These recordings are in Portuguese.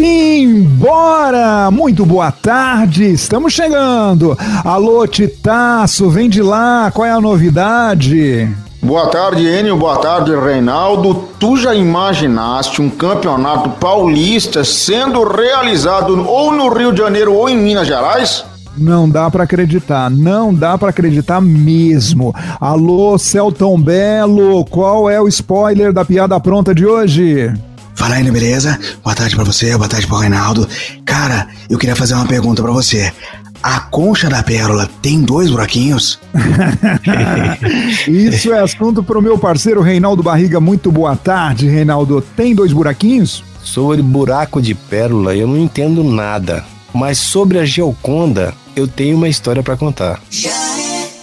Simbora! Muito boa tarde, estamos chegando. Alô, Titaço, vem de lá, qual é a novidade? Boa tarde, Enio. Boa tarde, Reinaldo. Tu já imaginaste um campeonato paulista sendo realizado ou no Rio de Janeiro ou em Minas Gerais? Não dá para acreditar, não dá para acreditar mesmo. Alô, Celton Belo, qual é o spoiler da piada pronta de hoje? Fala aí, beleza? Boa tarde para você, boa tarde pro Reinaldo. Cara, eu queria fazer uma pergunta para você. A concha da pérola tem dois buraquinhos? Isso é assunto para o meu parceiro Reinaldo Barriga. Muito boa tarde, Reinaldo. Tem dois buraquinhos? Sobre buraco de pérola, eu não entendo nada. Mas sobre a Geoconda, eu tenho uma história para contar.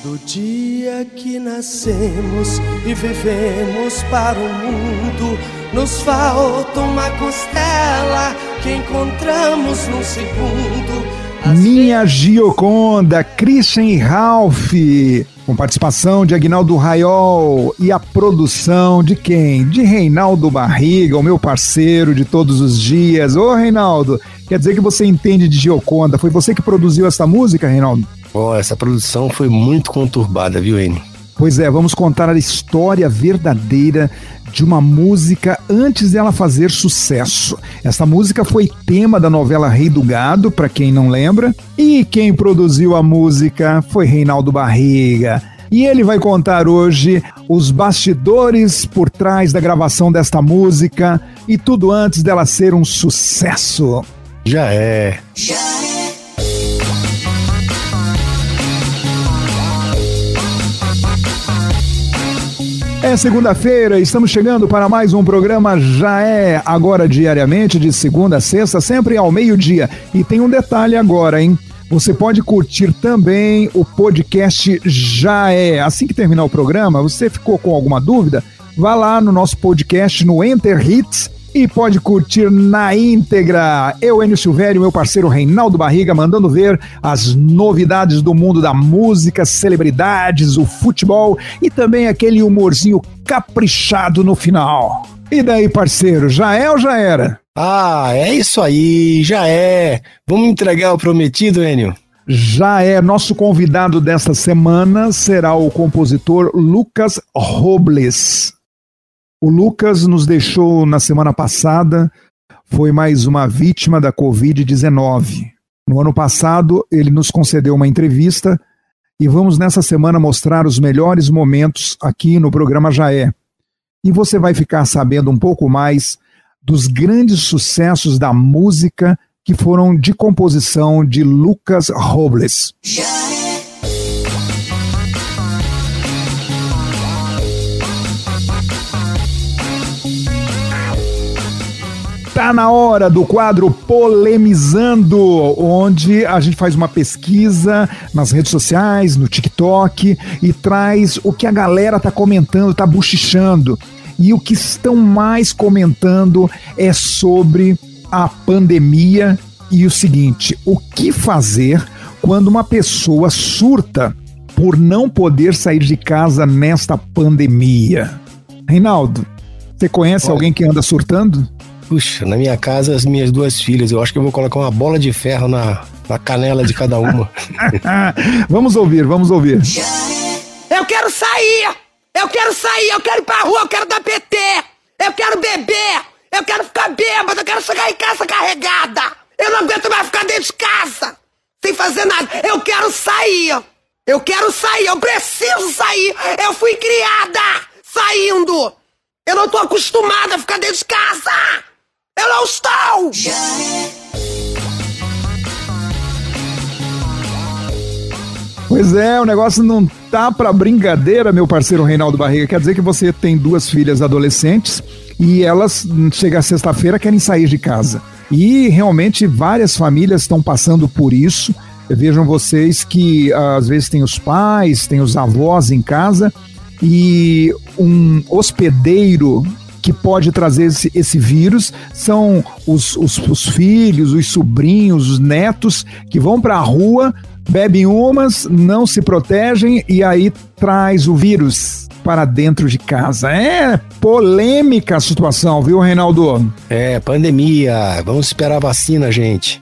Do dia que nascemos e vivemos para o mundo, nos falta uma costela que encontramos num segundo. Minha Gioconda, Christian Ralph, com participação de Agnaldo Raiol e a produção de quem? De Reinaldo Barriga, o meu parceiro de todos os dias. Ô Reinaldo, quer dizer que você entende de Gioconda? Foi você que produziu essa música, Reinaldo? Oh, essa produção foi muito conturbada, viu, Enio? Pois é, vamos contar a história verdadeira de uma música antes dela fazer sucesso. Essa música foi tema da novela Rei do Gado, para quem não lembra, e quem produziu a música foi Reinaldo Barriga. E ele vai contar hoje os bastidores por trás da gravação desta música e tudo antes dela ser um sucesso. Já é. Já é. Segunda-feira, estamos chegando para mais um programa Já é, agora diariamente, de segunda a sexta, sempre ao meio-dia. E tem um detalhe agora, hein? Você pode curtir também o podcast Já é. Assim que terminar o programa, você ficou com alguma dúvida? Vá lá no nosso podcast no Enter Hits e pode curtir na íntegra. Eu, Enio Silvério, meu parceiro Reinaldo Barriga, mandando ver as novidades do mundo da música, celebridades, o futebol e também aquele humorzinho caprichado no final. E daí, parceiro, já é ou já era? Ah, é isso aí, já é. Vamos entregar o prometido, Enio? Já é. Nosso convidado desta semana será o compositor Lucas Robles. O Lucas nos deixou na semana passada, foi mais uma vítima da Covid-19. No ano passado, ele nos concedeu uma entrevista e vamos nessa semana mostrar os melhores momentos aqui no programa Jaé. E você vai ficar sabendo um pouco mais dos grandes sucessos da música que foram de composição de Lucas Robles. Tá na hora do quadro Polemizando, onde a gente faz uma pesquisa nas redes sociais, no TikTok e traz o que a galera tá comentando, tá buchichando. E o que estão mais comentando é sobre a pandemia e o seguinte: o que fazer quando uma pessoa surta por não poder sair de casa nesta pandemia? Reinaldo, você conhece Olha. alguém que anda surtando? Puxa, na minha casa, as minhas duas filhas, eu acho que eu vou colocar uma bola de ferro na, na canela de cada uma. vamos ouvir, vamos ouvir. Eu quero sair! Eu quero sair, eu quero ir pra rua, eu quero dar PT! Eu quero beber! Eu quero ficar bêbado, eu quero chegar em casa carregada! Eu não aguento mais ficar dentro de casa! Sem fazer nada! Eu quero sair! Eu quero sair, eu preciso sair! Eu fui criada saindo! Eu não tô acostumada a ficar dentro de casa! Eu não estou! Pois é, o negócio não tá pra brincadeira, meu parceiro Reinaldo Barriga. Quer dizer que você tem duas filhas adolescentes e elas, chega sexta-feira, querem sair de casa. E realmente várias famílias estão passando por isso. Vejam vocês que às vezes tem os pais, tem os avós em casa e um hospedeiro que pode trazer esse, esse vírus são os, os, os, filhos, os sobrinhos, os netos que vão para a rua, bebem umas, não se protegem e aí traz o vírus para dentro de casa. É polêmica a situação, viu, Reinaldo? É, pandemia. Vamos esperar a vacina, gente.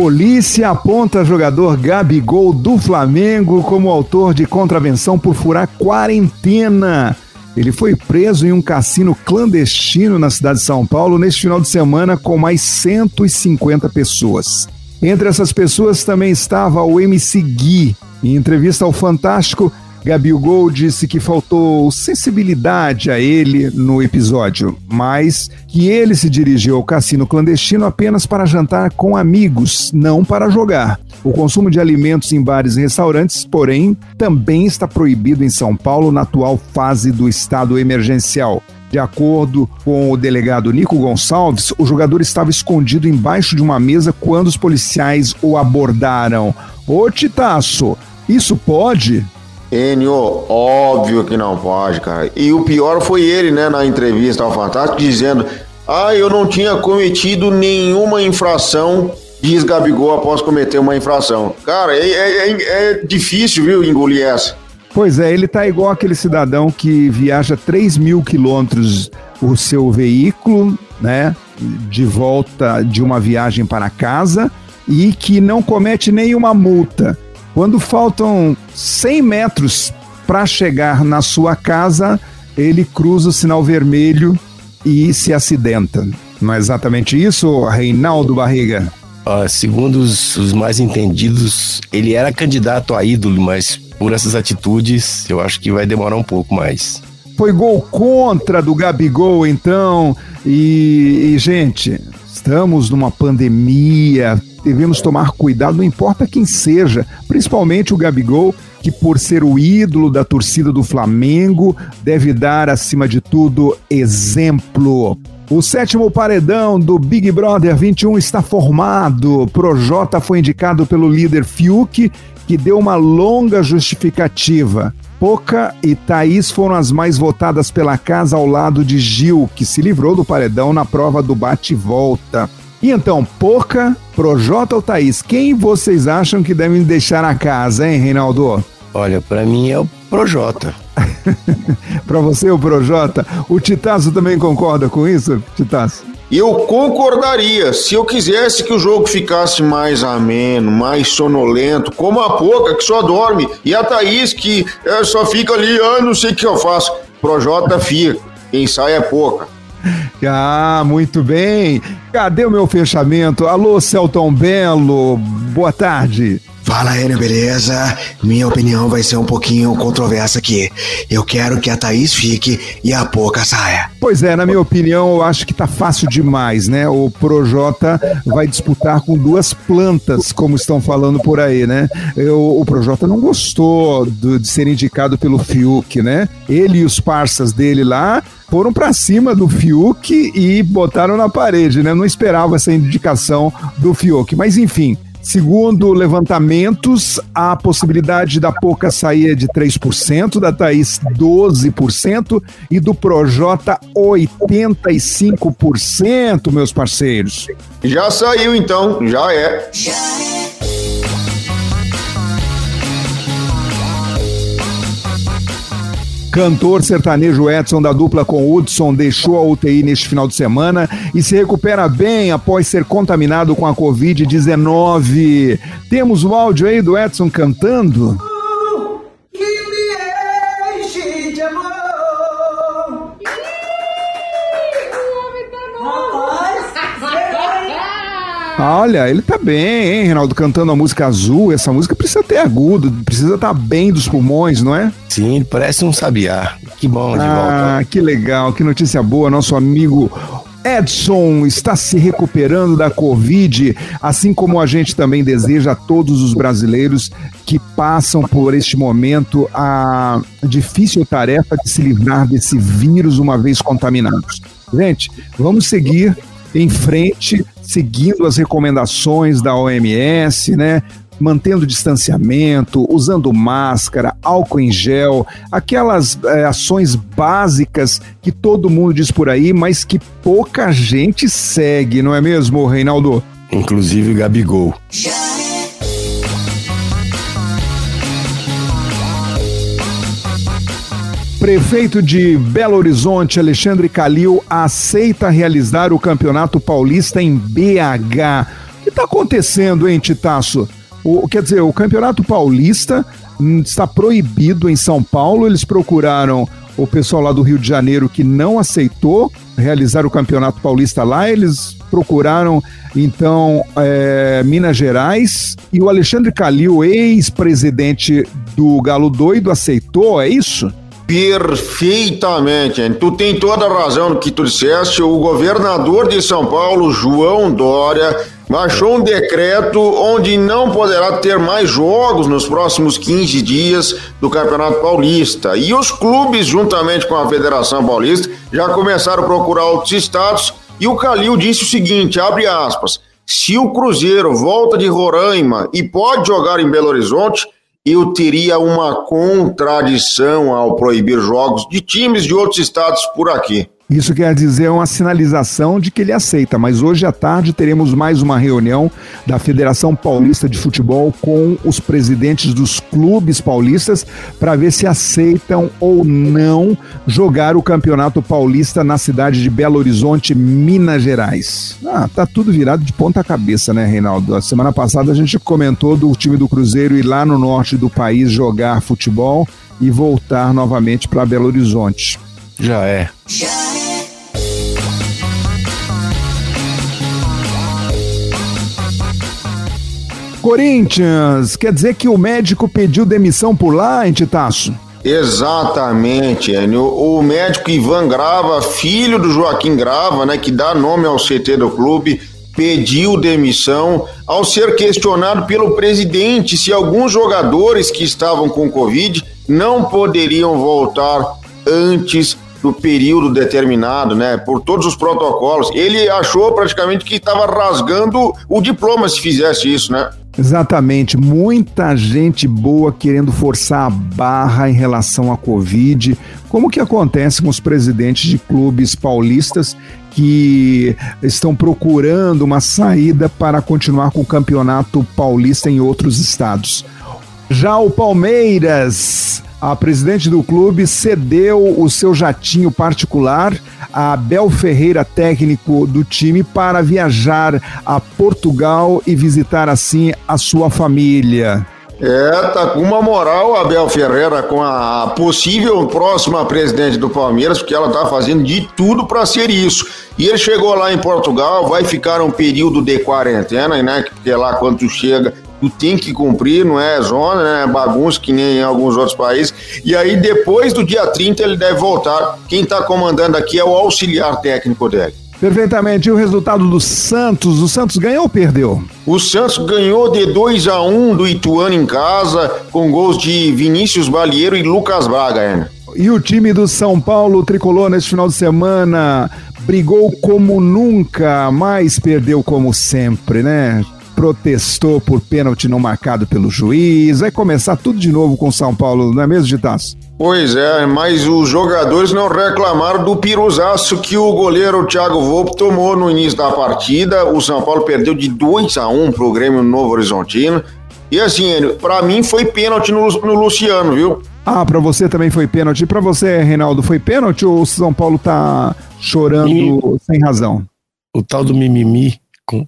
Polícia aponta jogador Gabigol do Flamengo como autor de contravenção por furar quarentena. Ele foi preso em um cassino clandestino na cidade de São Paulo neste final de semana com mais 150 pessoas. Entre essas pessoas também estava o MC Gui. Em entrevista ao Fantástico, Gabigol disse que faltou sensibilidade a ele no episódio, mas que ele se dirigiu ao cassino clandestino apenas para jantar com amigos, não para jogar. O consumo de alimentos em bares e restaurantes, porém, também está proibido em São Paulo na atual fase do estado emergencial. De acordo com o delegado Nico Gonçalves, o jogador estava escondido embaixo de uma mesa quando os policiais o abordaram. Ô Titaço, isso pode? Enio, óbvio que não pode, cara. E o pior foi ele, né, na entrevista ao Fantástico, dizendo: Ah, eu não tinha cometido nenhuma infração, diz Gabigol após cometer uma infração. Cara, é, é, é, é difícil, viu, engolir essa. Pois é, ele tá igual aquele cidadão que viaja 3 mil quilômetros o seu veículo, né, de volta de uma viagem para casa e que não comete nenhuma multa. Quando faltam 100 metros para chegar na sua casa, ele cruza o sinal vermelho e se acidenta. Não é exatamente isso, Reinaldo Barriga? Ah, segundo os, os mais entendidos, ele era candidato a ídolo, mas por essas atitudes, eu acho que vai demorar um pouco mais. Foi gol contra do Gabigol, então. E, e, gente, estamos numa pandemia, devemos tomar cuidado, não importa quem seja, principalmente o Gabigol, que por ser o ídolo da torcida do Flamengo, deve dar, acima de tudo, exemplo. O sétimo paredão do Big Brother 21 está formado. Projota foi indicado pelo líder Fiuk, que deu uma longa justificativa. Poca e Thaís foram as mais votadas pela casa ao lado de Gil, que se livrou do paredão na prova do bate-volta. E então, Poca, Projota ou Thaís, quem vocês acham que devem deixar a casa, hein, Reinaldo? Olha, para mim é o Projota. para você, o Projota. O Titaço também concorda com isso, Titaço? Eu concordaria se eu quisesse que o jogo ficasse mais ameno, mais sonolento, como a Poca que só dorme e a Thaís que é, só fica ali, ah, não sei o que eu faço. Projota fica, quem sai é Poca. Ah, muito bem. Cadê o meu fechamento? Alô, Celton Belo, boa tarde. Fala, Enio, beleza? Minha opinião vai ser um pouquinho controversa aqui. Eu quero que a Thaís fique e a Poca saia. Pois é, na minha opinião, eu acho que tá fácil demais, né? O Projota vai disputar com duas plantas, como estão falando por aí, né? Eu, o Projota não gostou do, de ser indicado pelo Fiuk, né? Ele e os parceiros dele lá foram para cima do Fiuk e botaram na parede, né? Não esperava essa indicação do Fiuk. Mas enfim, Segundo levantamentos, a possibilidade da Poca sair é de 3%, da Thaís 12% e do Projota 85%, meus parceiros. Já saiu então, já é. Já é. Cantor sertanejo Edson da dupla com Hudson deixou a UTI neste final de semana e se recupera bem após ser contaminado com a Covid-19. Temos o áudio aí do Edson cantando? Olha, ele tá bem, hein, Reinaldo, cantando a música azul. Essa música precisa ter agudo, precisa estar tá bem dos pulmões, não é? Sim, parece um sabiá. Que bom de ah, volta. Ah, que legal, que notícia boa. Nosso amigo Edson está se recuperando da Covid, assim como a gente também deseja a todos os brasileiros que passam por este momento a difícil tarefa de se livrar desse vírus uma vez contaminados. Gente, vamos seguir em frente, seguindo as recomendações da OMS, né? Mantendo distanciamento, usando máscara, álcool em gel, aquelas é, ações básicas que todo mundo diz por aí, mas que pouca gente segue, não é mesmo, Reinaldo? Inclusive o Gabigol. Prefeito de Belo Horizonte, Alexandre Calil, aceita realizar o Campeonato Paulista em BH. O que está acontecendo, hein, Titaço? O, quer dizer, o Campeonato Paulista hum, está proibido em São Paulo. Eles procuraram o pessoal lá do Rio de Janeiro que não aceitou realizar o Campeonato Paulista lá. Eles procuraram, então, é, Minas Gerais. E o Alexandre Calil, ex-presidente do Galo Doido, aceitou, é isso? Perfeitamente, tu tem toda a razão no que tu disseste. O governador de São Paulo, João Dória, baixou um decreto onde não poderá ter mais jogos nos próximos 15 dias do Campeonato Paulista. E os clubes, juntamente com a Federação Paulista, já começaram a procurar outros estados. E o Calil disse o seguinte: abre aspas. Se o Cruzeiro volta de Roraima e pode jogar em Belo Horizonte, eu teria uma contradição ao proibir jogos de times de outros estados por aqui. Isso quer dizer uma sinalização de que ele aceita, mas hoje à tarde teremos mais uma reunião da Federação Paulista de Futebol com os presidentes dos clubes paulistas para ver se aceitam ou não jogar o Campeonato Paulista na cidade de Belo Horizonte, Minas Gerais. Ah, tá tudo virado de ponta cabeça, né, Reinaldo? A semana passada a gente comentou do time do Cruzeiro ir lá no norte do país jogar futebol e voltar novamente para Belo Horizonte. Já é. Corinthians, quer dizer que o médico pediu demissão por lá, hein, Titaço? Exatamente, Enio. O médico Ivan Grava, filho do Joaquim Grava, né, que dá nome ao CT do clube, pediu demissão ao ser questionado pelo presidente se alguns jogadores que estavam com Covid não poderiam voltar antes do período determinado, né? Por todos os protocolos. Ele achou praticamente que estava rasgando o diploma se fizesse isso, né? Exatamente, muita gente boa querendo forçar a barra em relação à Covid, como que acontece com os presidentes de clubes paulistas que estão procurando uma saída para continuar com o campeonato paulista em outros estados. Já o Palmeiras a presidente do clube cedeu o seu jatinho particular a Abel Ferreira, técnico do time, para viajar a Portugal e visitar assim a sua família. É, tá com uma moral Abel Ferreira com a possível próxima presidente do Palmeiras, porque ela tá fazendo de tudo para ser isso. E ele chegou lá em Portugal, vai ficar um período de quarentena, né? Porque lá quando tu chega, tu tem que cumprir, não é zona, né? É bagunça que nem em alguns outros países. E aí, depois do dia 30, ele deve voltar. Quem está comandando aqui é o auxiliar técnico dele. Perfeitamente. E o resultado do Santos? O Santos ganhou ou perdeu? O Santos ganhou de 2 a 1 um do Ituano em casa, com gols de Vinícius Balieiro e Lucas Braga, né? E o time do São Paulo tricolor nesse final de semana brigou como nunca, mas perdeu como sempre, né? Protestou por pênalti não marcado pelo juiz. Vai começar tudo de novo com o São Paulo, não é mesmo, Gitaço? Pois é, mas os jogadores não reclamaram do piruzaço que o goleiro Thiago Volpe tomou no início da partida. O São Paulo perdeu de 2 a 1 pro Grêmio Novo Horizontino. E assim, para mim foi pênalti no, no Luciano, viu? Ah, para você também foi pênalti. Para você, Reinaldo, foi pênalti ou o São Paulo tá chorando sem razão? O tal do mimimi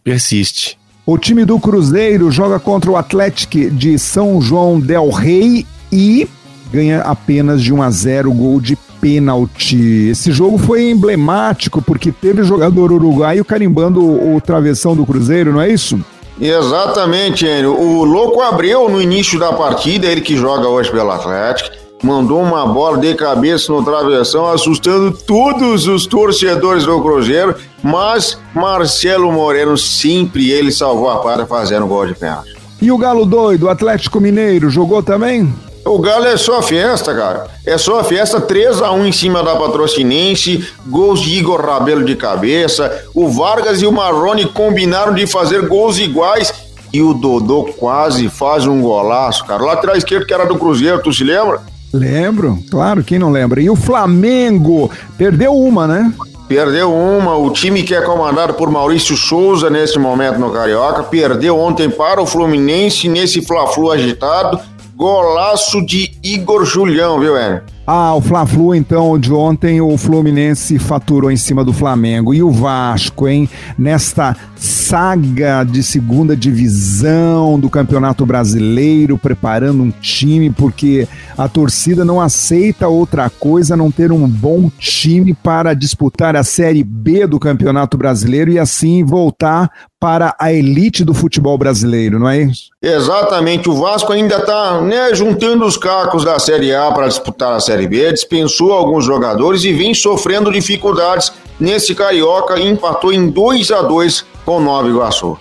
persiste. O time do Cruzeiro joga contra o Atlético de São João del Rei e ganha apenas de 1 a 0 gol de pênalti. Esse jogo foi emblemático porque teve jogador uruguaio carimbando o, o travessão do Cruzeiro, não é isso? Exatamente, Enio. O Louco Abreu, no início da partida, ele que joga hoje pelo Atlético, mandou uma bola de cabeça no travessão, assustando todos os torcedores do Cruzeiro, mas Marcelo Moreno sempre ele salvou a pátria fazendo gol de pênalti. E o Galo doido, Atlético Mineiro, jogou também? O Galo é só festa, cara. É só festa 3 a 1 em cima da Patrocinense, gols de Igor Rabelo de cabeça. O Vargas e o Marrone combinaram de fazer gols iguais e o Dodô quase faz um golaço, cara. Atrás esquerdo que era do Cruzeiro, tu se lembra? Lembro, claro, quem não lembra. E o Flamengo perdeu uma, né? Perdeu uma, o time que é comandado por Maurício Souza nesse momento no Carioca, perdeu ontem para o Fluminense nesse Fla-Flu agitado, golaço de Igor Julião, viu, Hélio? Ah, o Fla-Flu, então, de ontem, o Fluminense faturou em cima do Flamengo. E o Vasco, hein? Nesta saga de segunda divisão do Campeonato Brasileiro, preparando um time, porque a torcida não aceita outra coisa não ter um bom time para disputar a Série B do Campeonato Brasileiro e assim voltar para a elite do futebol brasileiro, não é isso? Exatamente, o Vasco ainda está né, juntando os cacos da Série A para disputar a Série B, dispensou alguns jogadores e vem sofrendo dificuldades nesse Carioca e empatou em 2 a 2 com Nova Iguaçu.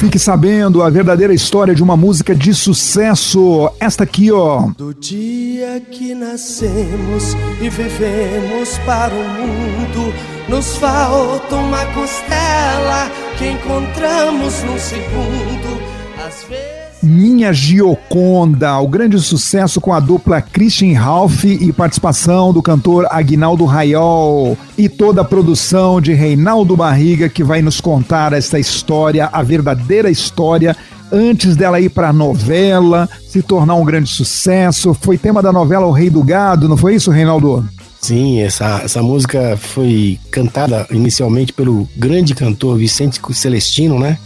Fique sabendo a verdadeira história de uma música de sucesso. Esta aqui, ó. Do dia que nascemos e vivemos para o mundo, nos falta uma costela que encontramos num segundo. Às vezes. Minha Gioconda, o grande sucesso com a dupla Christian Ralph e participação do cantor Aguinaldo Raiol e toda a produção de Reinaldo Barriga que vai nos contar esta história, a verdadeira história antes dela ir para a novela, se tornar um grande sucesso. Foi tema da novela O Rei do Gado, não foi isso, Reinaldo? Sim, essa, essa música foi cantada inicialmente pelo grande cantor Vicente Celestino, né?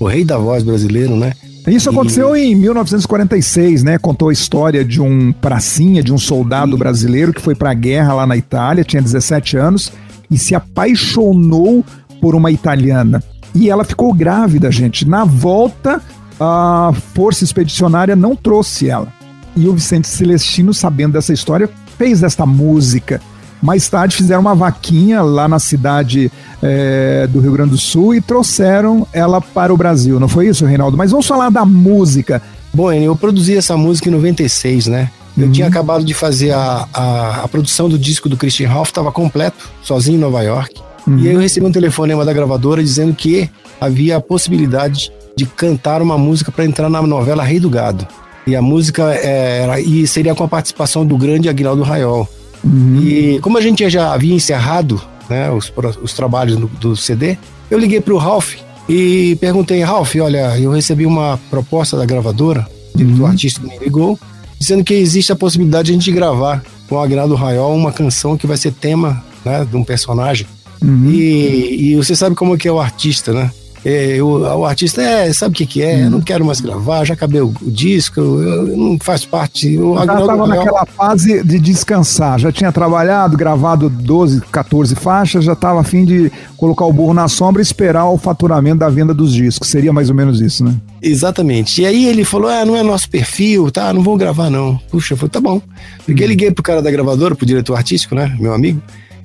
O rei da voz brasileiro, né? Isso aconteceu em 1946, né? Contou a história de um pracinha, de um soldado brasileiro que foi para a guerra lá na Itália, tinha 17 anos e se apaixonou por uma italiana. E ela ficou grávida, gente. Na volta, a Força Expedicionária não trouxe ela. E o Vicente Celestino, sabendo dessa história, fez esta música. Mais tarde fizeram uma vaquinha lá na cidade é, do Rio Grande do Sul e trouxeram ela para o Brasil. Não foi isso, Reinaldo? Mas vamos falar da música. Bom, eu produzi essa música em 96, né? Eu uhum. tinha acabado de fazer a, a, a, produção do disco do Christian Ralph, estava completo, sozinho em Nova York. Uhum. E aí eu recebi um telefonema da gravadora dizendo que havia a possibilidade de cantar uma música para entrar na novela Rei do Gado. E a música é, era, e seria com a participação do grande Aguinaldo Raiol. Uhum. E como a gente já havia encerrado né, os, os trabalhos do, do CD, eu liguei para o Ralph e perguntei, Ralph, olha, eu recebi uma proposta da gravadora, uhum. artista me ligou, dizendo que existe a possibilidade de a gente gravar com o Agnaldo Raiol uma canção que vai ser tema né, de um personagem. Uhum. E, e, você sabe como é que é o artista, né? É, o, o, artista é, sabe o que, que é? Hum. Não quero mais gravar, já acabei o, o disco, eu, eu, não faz parte. O já estava naquela fase de descansar, já tinha trabalhado, gravado 12, 14 faixas, já estava a fim de colocar o burro na sombra e esperar o faturamento da venda dos discos. Seria mais ou menos isso, né? Exatamente. E aí ele falou: ah, não é nosso perfil, tá? Não vou gravar, não. Puxa, foi tá bom. Porque hum. liguei pro cara da gravadora, pro diretor artístico, né? Meu amigo,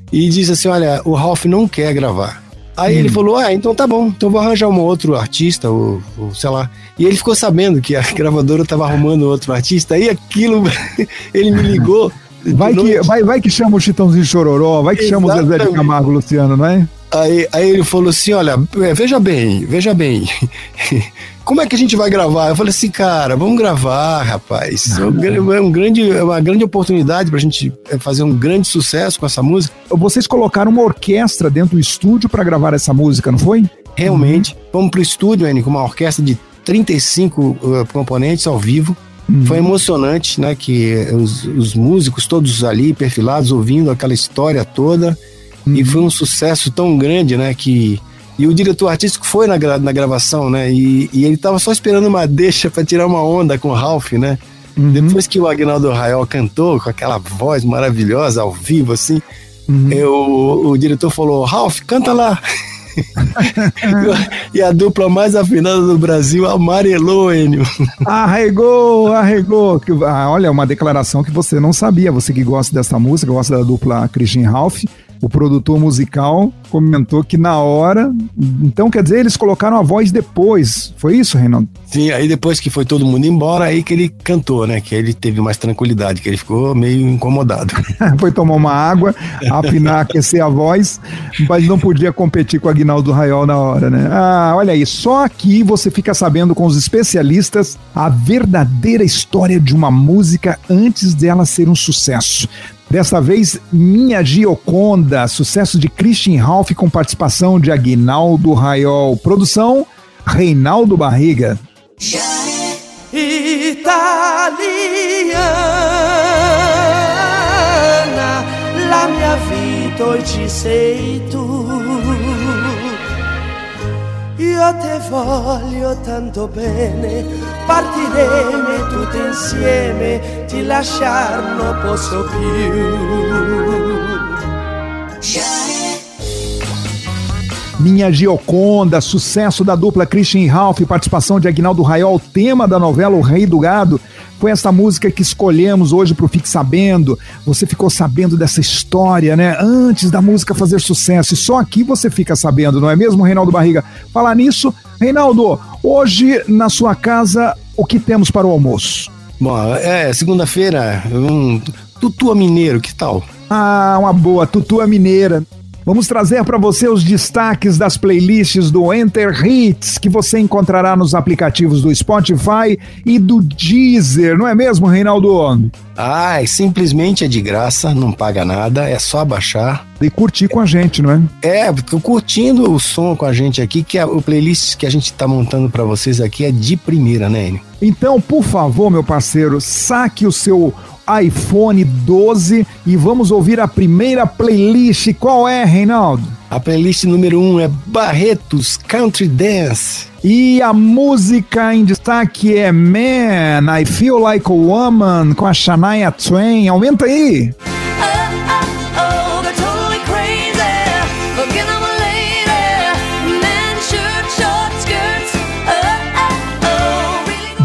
e disse assim: olha, o Ralph não quer gravar. Aí hum. ele falou: Ah, então tá bom, então vou arranjar um outro artista, ou, ou, sei lá. E ele ficou sabendo que a gravadora tava arrumando outro artista, aí aquilo, ele me ligou. Vai que, vai, vai que chama o Chitãozinho Chororó, vai que Exatamente. chama o Zezé de Camargo Luciano, não é? Aí, aí ele falou assim: olha, é, veja bem, veja bem. Como é que a gente vai gravar? Eu falei assim, cara, vamos gravar, rapaz. É, um, é um grande, é uma grande oportunidade pra gente é, fazer um grande sucesso com essa música. Vocês colocaram uma orquestra dentro do estúdio para gravar essa música, não foi? Realmente. Uhum. Vamos pro estúdio, Anny, com uma orquestra de 35 uh, componentes ao vivo. Uhum. Foi emocionante, né? Que os, os músicos todos ali, perfilados, ouvindo aquela história toda. Uhum. E foi um sucesso tão grande, né? Que. E o diretor artístico foi na, gra na gravação, né? E, e ele tava só esperando uma deixa para tirar uma onda com o Ralph, né? Uhum. Depois que o Agnaldo Raiol cantou com aquela voz maravilhosa ao vivo, assim, uhum. eu, o diretor falou: Ralph, canta lá. e a dupla mais afinada do Brasil amarelou, Enio. Arregou, arregou. Ah, olha, uma declaração que você não sabia. Você que gosta dessa música, gosta da dupla Christian Ralph o produtor musical comentou que na hora. Então, quer dizer, eles colocaram a voz depois. Foi isso, Reinaldo? Sim, aí depois que foi todo mundo embora, aí que ele cantou, né? Que ele teve mais tranquilidade, que ele ficou meio incomodado. foi tomar uma água, afinar, aquecer a voz, mas não podia competir com o Aguinaldo Raiol na hora, né? Ah, olha aí, só aqui você fica sabendo com os especialistas a verdadeira história de uma música antes dela ser um sucesso. Desta vez, Minha Gioconda, sucesso de Christian Ralph com participação de Aguinaldo Raiol. Produção Reinaldo Barriga. Italiana, la mia vita oggi sei tu. Io te voglio tanto bene, partiremo tutti insieme, ti lasciar non posso più. Minha Gioconda, sucesso da dupla Christian Ralph, participação de Agnaldo Raiol, tema da novela O Rei do Gado. Foi essa música que escolhemos hoje para o Fique Sabendo. Você ficou sabendo dessa história, né? Antes da música fazer sucesso. E só aqui você fica sabendo, não é mesmo, Reinaldo Barriga? Falar nisso, Reinaldo, hoje na sua casa, o que temos para o almoço? Bom, é segunda-feira, um tutua mineiro, que tal? Ah, uma boa, tutua mineira. Vamos trazer para você os destaques das playlists do Enter Hits que você encontrará nos aplicativos do Spotify e do Deezer, não é mesmo, Reinaldo? Ah, simplesmente é de graça, não paga nada, é só baixar. E curtir com a gente, não é? É, curtindo o som com a gente aqui, que a, o playlist que a gente está montando para vocês aqui é de primeira, né, Enio? Então, por favor, meu parceiro, saque o seu iPhone 12 e vamos ouvir a primeira playlist. Qual é, Reinaldo? A playlist número 1 um é Barretos Country Dance. E a música em destaque é Man, I Feel Like a Woman, com a Shania Twain. Aumenta aí!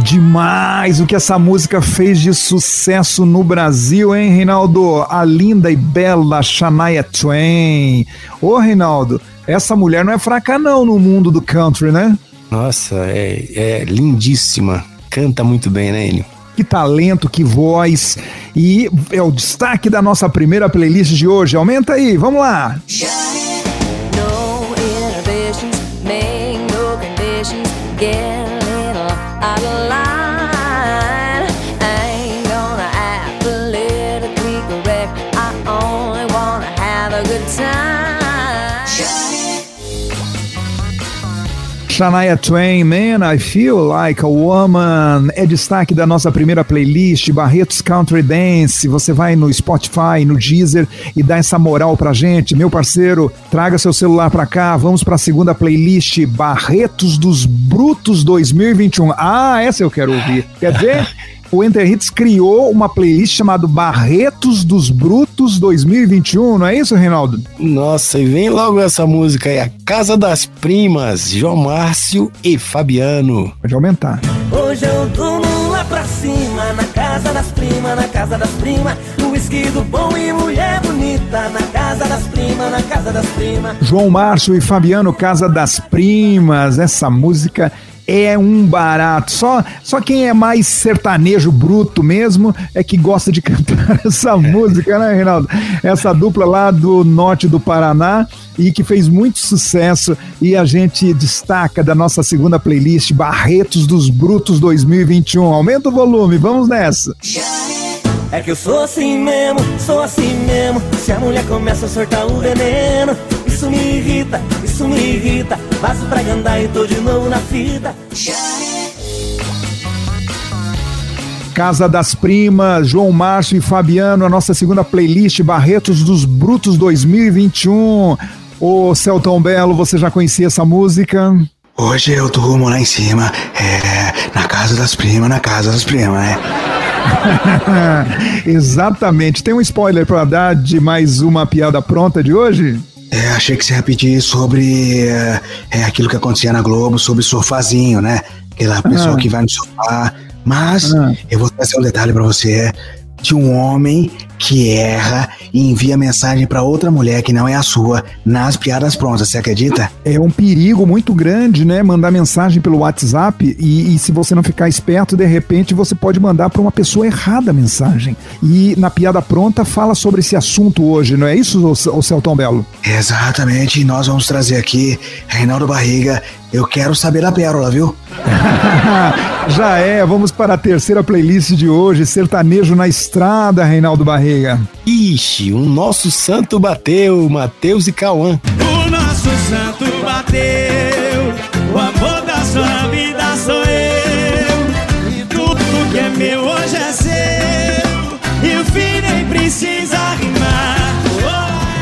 Demais o que essa música fez de sucesso no Brasil, hein, Reinaldo? A linda e bela Shania Twain. Ô, Reinaldo, essa mulher não é fraca não no mundo do country, né? Nossa, é, é lindíssima. Canta muito bem, né, Enio? Que talento, que voz. E é o destaque da nossa primeira playlist de hoje. Aumenta aí, vamos lá. No inhibitions, make no conditions, get Shania Twain, Man, I Feel Like a Woman, é destaque da nossa primeira playlist, Barretos Country Dance. Você vai no Spotify, no Deezer e dá essa moral pra gente. Meu parceiro, traga seu celular pra cá, vamos pra segunda playlist, Barretos dos Brutos 2021. Ah, essa eu quero ouvir. Quer dizer? o Enter Hits criou uma playlist chamada Barretos dos Brutos 2021, não é isso, Reinaldo? Nossa, e vem logo essa música aí, A Casa das Primas, João Márcio e Fabiano. Pode aumentar. Hoje eu durmo lá pra cima, na casa das primas, na casa das primas, no esquido bom e mulher bonita, na casa das primas, na casa das primas. João Márcio e Fabiano, Casa das Primas, essa música é um barato. Só, só quem é mais sertanejo bruto mesmo é que gosta de cantar essa música, né, Reinaldo? Essa dupla lá do norte do Paraná e que fez muito sucesso e a gente destaca da nossa segunda playlist Barretos dos Brutos 2021. Aumenta o volume, vamos nessa. É que eu sou assim mesmo, sou assim mesmo. Se a mulher começa a soltar o veneno, isso me irrita, isso me irrita. Vaso pra andar e tô de novo na fita. Casa das Primas, João Márcio e Fabiano, a nossa segunda playlist Barretos dos Brutos 2021. Ô Celton Belo, você já conhecia essa música? Hoje eu durmo lá em cima, é, na casa das primas, na casa das primas, né? Exatamente. Tem um spoiler para dar de mais uma piada pronta de hoje? É, achei que você ia pedir sobre é, é aquilo que acontecia na Globo, sobre sofazinho, né? Aquela pessoa ah. que vai no sofá. Mas ah. eu vou trazer um detalhe para você de um homem que erra e envia mensagem para outra mulher que não é a sua nas piadas prontas, você acredita? É um perigo muito grande, né? Mandar mensagem pelo WhatsApp e, e se você não ficar esperto, de repente você pode mandar para uma pessoa errada a mensagem. E na piada pronta fala sobre esse assunto hoje, não é isso, o Celton Belo? Exatamente, e nós vamos trazer aqui Reinaldo Barriga. Eu quero saber a pérola, viu? Já é, vamos para a terceira playlist de hoje, Sertanejo na Estrada, Reinaldo Barriga. Ixi, o nosso santo bateu, Matheus e Cauã. O nosso santo bateu, O amor da sua vida sou eu. E tudo que é meu hoje é seu.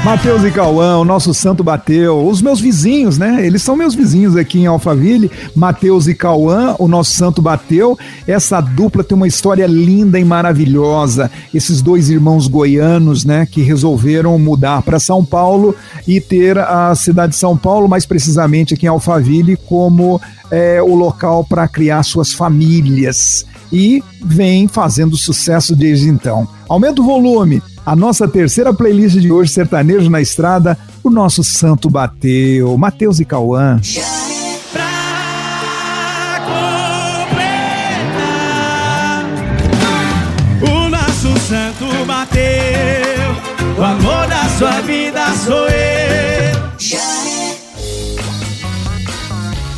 Matheus e Cauã, o nosso santo bateu. Os meus vizinhos, né? Eles são meus vizinhos aqui em Alphaville. Matheus e Cauã, o nosso santo bateu. Essa dupla tem uma história linda e maravilhosa. Esses dois irmãos goianos, né, que resolveram mudar para São Paulo e ter a cidade de São Paulo, mais precisamente aqui em Alphaville, como é, o local para criar suas famílias. E vem fazendo sucesso desde então. Aumenta o volume. A nossa terceira playlist de hoje, Sertanejo na Estrada, o nosso santo bateu, Matheus e Cauã. O amor da sua vida sou eu.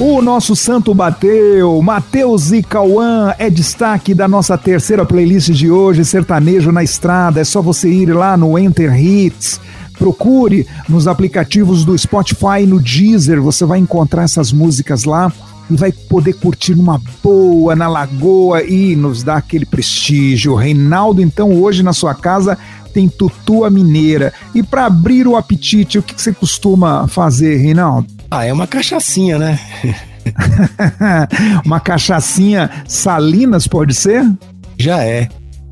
O nosso santo bateu, Matheus e Cauã é destaque da nossa terceira playlist de hoje, Sertanejo na Estrada. É só você ir lá no Enter Hits. Procure nos aplicativos do Spotify, no Deezer, você vai encontrar essas músicas lá e vai poder curtir numa boa na lagoa e nos dar aquele prestígio. Reinaldo, então, hoje na sua casa tem tutua mineira. E para abrir o apetite, o que, que você costuma fazer, Reinaldo? Ah, é uma cachaçinha, né? uma cachaçinha Salinas, pode ser? Já é.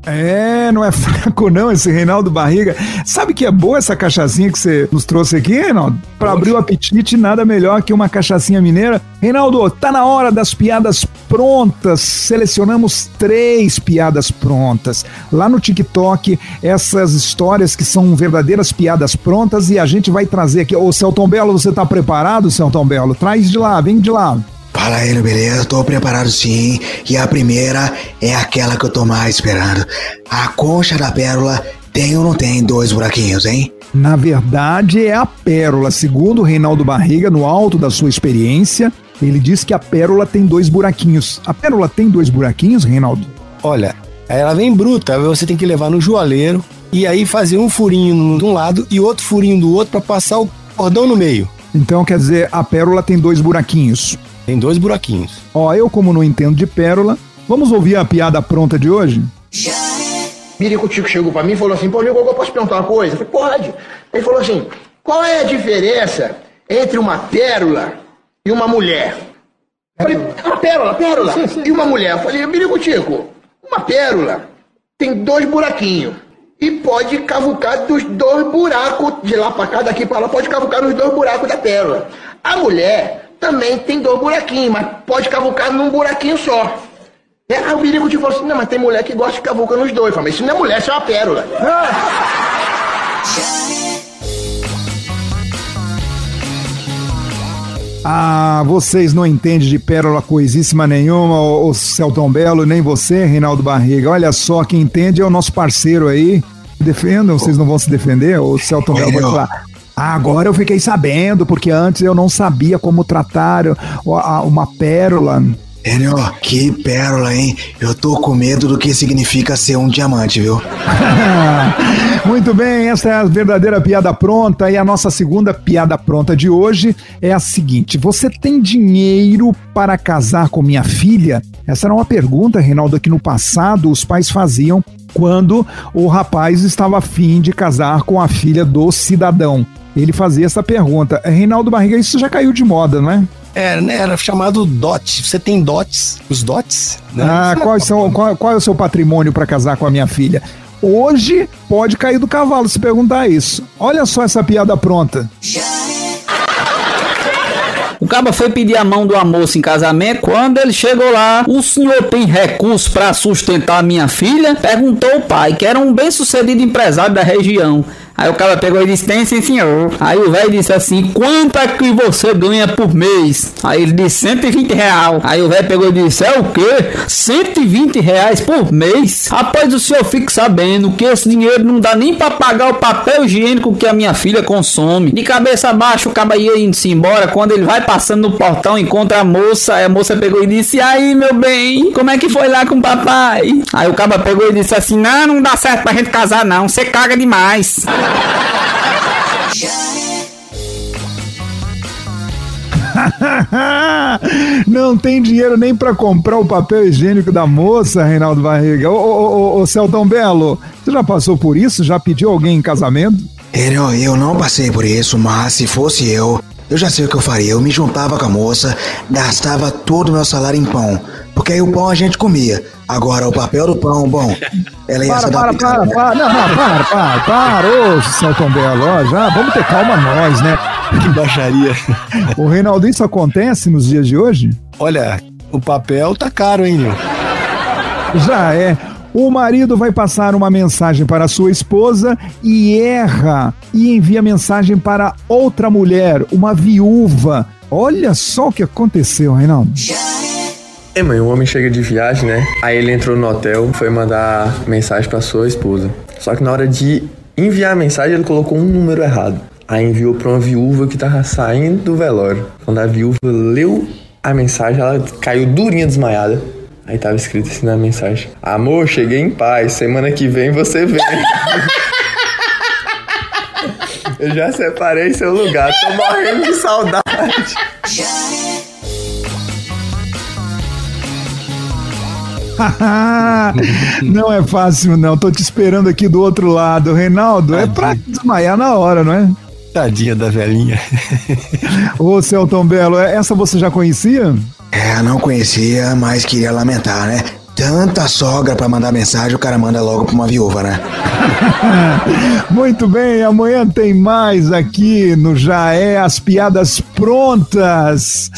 É, não é fraco não esse Reinaldo Barriga. Sabe que é boa essa cachaçinha que você nos trouxe aqui, Reinaldo? Para abrir o apetite, nada melhor que uma cachaçinha mineira. Reinaldo, tá na hora das piadas prontas. Selecionamos três piadas prontas. Lá no TikTok, essas histórias que são verdadeiras piadas prontas e a gente vai trazer aqui. Ô, Celton Belo, você tá preparado, Celton Belo? Traz de lá, vem de lá. Fala aí, beleza? Tô preparado sim. E a primeira é aquela que eu tô mais esperando. A concha da pérola tem ou não tem dois buraquinhos, hein? Na verdade, é a pérola. Segundo o Reinaldo Barriga, no alto da sua experiência, ele diz que a pérola tem dois buraquinhos. A pérola tem dois buraquinhos, Reinaldo? Olha, ela vem bruta, você tem que levar no joalheiro e aí fazer um furinho de um lado e outro furinho do outro para passar o cordão no meio. Então quer dizer, a pérola tem dois buraquinhos. Tem dois buraquinhos. Ó, eu como não entendo de pérola, vamos ouvir a piada pronta de hoje? Mirico Tico chegou pra mim e falou assim, pô, Nico, eu posso perguntar uma coisa? Eu falei, pode. Ele falou assim, qual é a diferença entre uma pérola e uma mulher? Eu falei, uma pérola, pérola. E uma mulher? Eu falei, Mirico Tico, uma pérola tem dois buraquinhos. E pode cavucar dos dois buracos, de lá pra cá, daqui pra lá, pode cavucar nos dois buracos da pérola. A mulher também tem dois buraquinhos, mas pode cavucar num buraquinho só. É, aí o Birico te falou assim, não, mas tem mulher que gosta de cavucar nos dois. Eu falei, mas isso não é mulher, isso é uma pérola. Ah, vocês não entendem de pérola coisíssima nenhuma, o Celton Belo, nem você, Reinaldo Barriga. Olha só, quem entende é o nosso parceiro aí. Defendam, vocês não vão se defender? O Celton Belo vai falar. Agora eu fiquei sabendo, porque antes eu não sabia como tratar uma pérola. Enio, que pérola, hein? Eu tô com medo do que significa ser um diamante, viu? Muito bem, essa é a verdadeira piada pronta. E a nossa segunda piada pronta de hoje é a seguinte: Você tem dinheiro para casar com minha filha? Essa era uma pergunta, Reinaldo, que no passado os pais faziam quando o rapaz estava afim de casar com a filha do cidadão. Ele fazia essa pergunta. Reinaldo Barriga, isso já caiu de moda, não é? Era, né, era chamado DOT. Você tem DOTs? Os DOTs? Né? Ah, quais são, qual, qual é o seu patrimônio para casar com a minha filha? Hoje pode cair do cavalo se perguntar isso. Olha só essa piada pronta. O caba foi pedir a mão do moça em casamento. Quando ele chegou lá, o senhor tem recurso para sustentar a minha filha? Perguntou o pai, que era um bem-sucedido empresário da região. Aí o cara pegou e disse: Tem sim, senhor. Aí o velho disse assim: Quanto é que você ganha por mês? Aí ele disse: 120 real. Aí o velho pegou e disse: É o quê? 120 reais por mês? Após o senhor fique sabendo que esse dinheiro não dá nem para pagar o papel higiênico que a minha filha consome. De cabeça abaixo, o cara ia indo-se embora. Quando ele vai passando no portão, encontra a moça. Aí a moça pegou e disse: Aí, meu bem, como é que foi lá com o papai? Aí o cara pegou e disse assim: Não, não dá certo pra gente casar, não. Você caga demais. Não tem dinheiro nem para comprar o papel higiênico da moça, Reinaldo Barriga. Ô, ô, ô, ô Celtão Belo, você já passou por isso? Já pediu alguém em casamento? Eu, eu não passei por isso, mas se fosse eu, eu já sei o que eu faria. Eu me juntava com a moça, gastava todo o meu salário em pão. Porque aí o pão a gente comia. Agora, o papel do pão, bom, ela ia para, para, para, né? para, não, não, para, para, para, ô, Celton Belo, ó, já, vamos ter calma nós, né? Que baixaria. O Reinaldo, isso acontece nos dias de hoje? Olha, o papel tá caro, hein, meu? Já é. O marido vai passar uma mensagem para a sua esposa e erra e envia mensagem para outra mulher, uma viúva. Olha só o que aconteceu, Reinaldo. É, mãe, o homem chega de viagem, né? Aí ele entrou no hotel, foi mandar mensagem pra sua esposa. Só que na hora de enviar a mensagem, ele colocou um número errado. Aí enviou pra uma viúva que tava saindo do velório. Quando a viúva leu a mensagem, ela caiu durinha desmaiada. Aí tava escrito assim na mensagem: Amor, cheguei em paz, semana que vem você vem. Eu já separei seu lugar, tô morrendo de saudade. não é fácil, não. Tô te esperando aqui do outro lado. Reinaldo, é pra desmaiar na hora, não é? Tadinha da velhinha. Ô, Celton Belo, essa você já conhecia? É, não conhecia, mas queria lamentar, né? Tanta sogra pra mandar mensagem, o cara manda logo pra uma viúva, né? Muito bem, amanhã tem mais aqui no Já É as piadas prontas.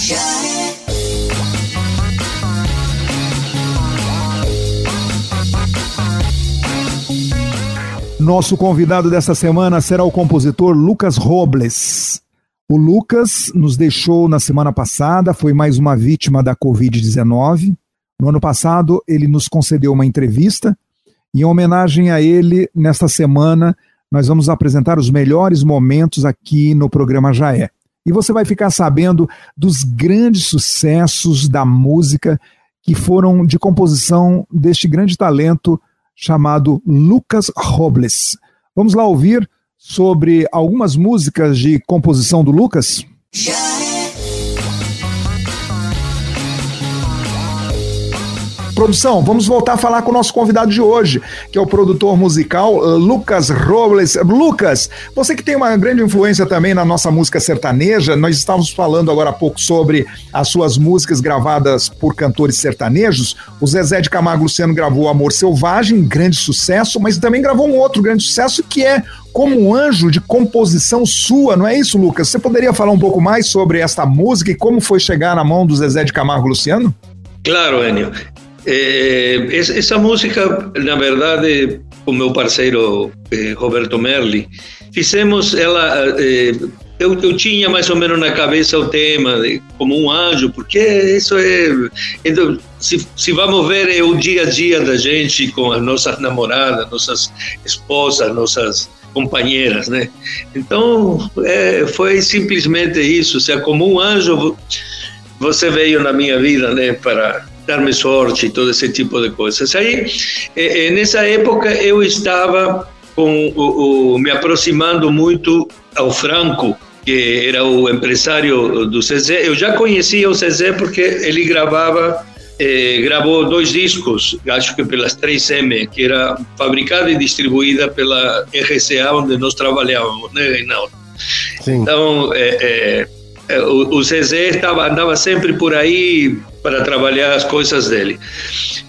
Nosso convidado dessa semana será o compositor Lucas Robles. O Lucas nos deixou na semana passada, foi mais uma vítima da Covid-19. No ano passado, ele nos concedeu uma entrevista e, em homenagem a ele, nesta semana, nós vamos apresentar os melhores momentos aqui no programa Já É. E você vai ficar sabendo dos grandes sucessos da música que foram de composição deste grande talento chamado Lucas Robles. Vamos lá ouvir sobre algumas músicas de composição do Lucas? Produção, vamos voltar a falar com o nosso convidado de hoje, que é o produtor musical uh, Lucas Robles. Lucas, você que tem uma grande influência também na nossa música sertaneja, nós estávamos falando agora há pouco sobre as suas músicas gravadas por cantores sertanejos. O Zezé de Camargo Luciano gravou Amor Selvagem, grande sucesso, mas também gravou um outro grande sucesso que é como um anjo de composição sua, não é isso, Lucas? Você poderia falar um pouco mais sobre esta música e como foi chegar na mão do Zezé de Camargo Luciano? Claro, Enio. Eh, essa música, na verdade, com meu parceiro eh, Roberto Merli, fizemos ela. Eh, eu, eu, tinha mais ou menos na cabeça o tema de, como um anjo, porque isso é. Então, se, se vamos ver, é o dia a dia da gente com as nossas namoradas, nossas esposas, nossas companheiras, né? Então, é, foi simplesmente isso. Ou seja, como um anjo, você veio na minha vida, né, para dar-me sorte e todo esse tipo de coisas. Aí, eh, nessa época, eu estava com o, o, me aproximando muito ao Franco, que era o empresário do Zezé. Eu já conhecia o Zezé porque ele gravava, eh, gravou dois discos, acho que pelas 3M, que era fabricada e distribuída pela RCA, onde nós trabalhávamos, né, Reinaldo? Sim. Então, eh, o, o Zezé estava, andava sempre por aí para trabalhar as coisas dele.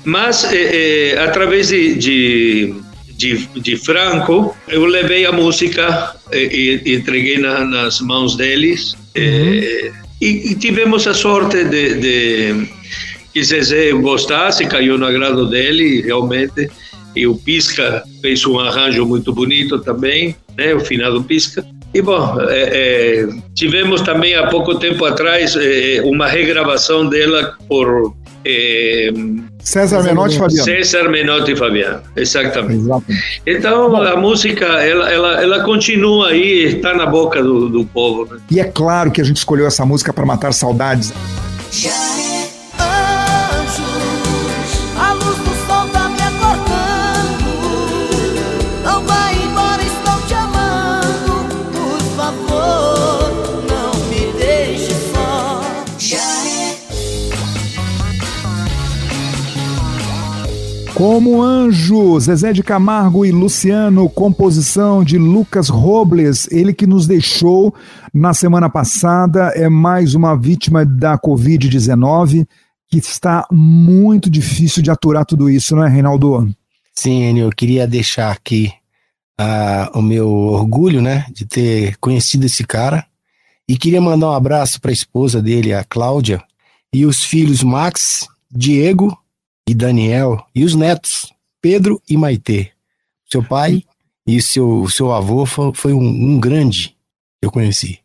Mas, eh, eh, através de, de, de, de, Franco, eu levei a música e, e entreguei na, nas mãos deles. Uhum. E, e, tivemos a sorte de, de que Zezé gostasse, caiu no agrado dele, realmente. E o Pisca fez um arranjo muito bonito também, né? o finado Pisca. E bom, é, é, tivemos também há pouco tempo atrás é, uma regravação dela por César Menotti e Fabiano. César Menotti e Fabiano, exatamente. exatamente. Então bom, a música ela, ela, ela continua aí, está na boca do, do povo. Né? E é claro que a gente escolheu essa música para matar saudades. Como Anjo, Zezé de Camargo e Luciano, composição de Lucas Robles, ele que nos deixou na semana passada, é mais uma vítima da Covid-19, que está muito difícil de aturar tudo isso, não é, Reinaldo? Sim, Enio, eu queria deixar aqui uh, o meu orgulho, né, de ter conhecido esse cara, e queria mandar um abraço para a esposa dele, a Cláudia, e os filhos Max, Diego e Daniel, e os netos, Pedro e Maitê. Seu pai e seu, seu avô foi, um, um grande que eu conheci.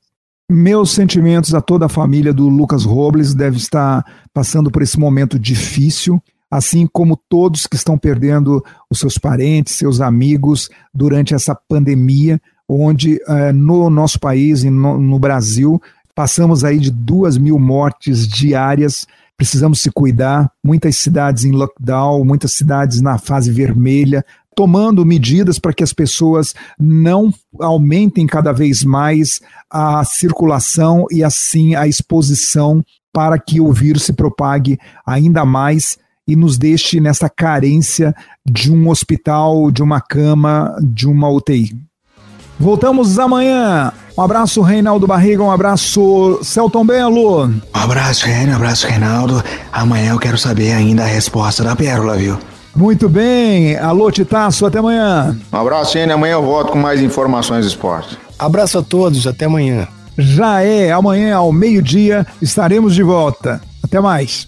Meus sentimentos a toda a família do Lucas Robles deve estar passando por esse momento difícil, assim como todos que estão perdendo os seus parentes, seus amigos durante essa pandemia, onde eh, no nosso país e no, no Brasil passamos aí de duas mil mortes diárias precisamos se cuidar. Muitas cidades em lockdown, muitas cidades na fase vermelha, tomando medidas para que as pessoas não aumentem cada vez mais a circulação e assim a exposição para que o vírus se propague ainda mais e nos deixe nessa carência de um hospital, de uma cama, de uma UTI. Voltamos amanhã. Um abraço, Reinaldo Barriga. Um abraço, Celton Belo. Um abraço, Reinaldo. Um abraço, Reinaldo. Amanhã eu quero saber ainda a resposta da pérola, viu? Muito bem. Alô, Titaço. Até amanhã. Um abraço, Reinaldo. Amanhã eu volto com mais informações do esporte. Abraço a todos. Até amanhã. Já é. Amanhã, ao meio-dia, estaremos de volta. Até mais.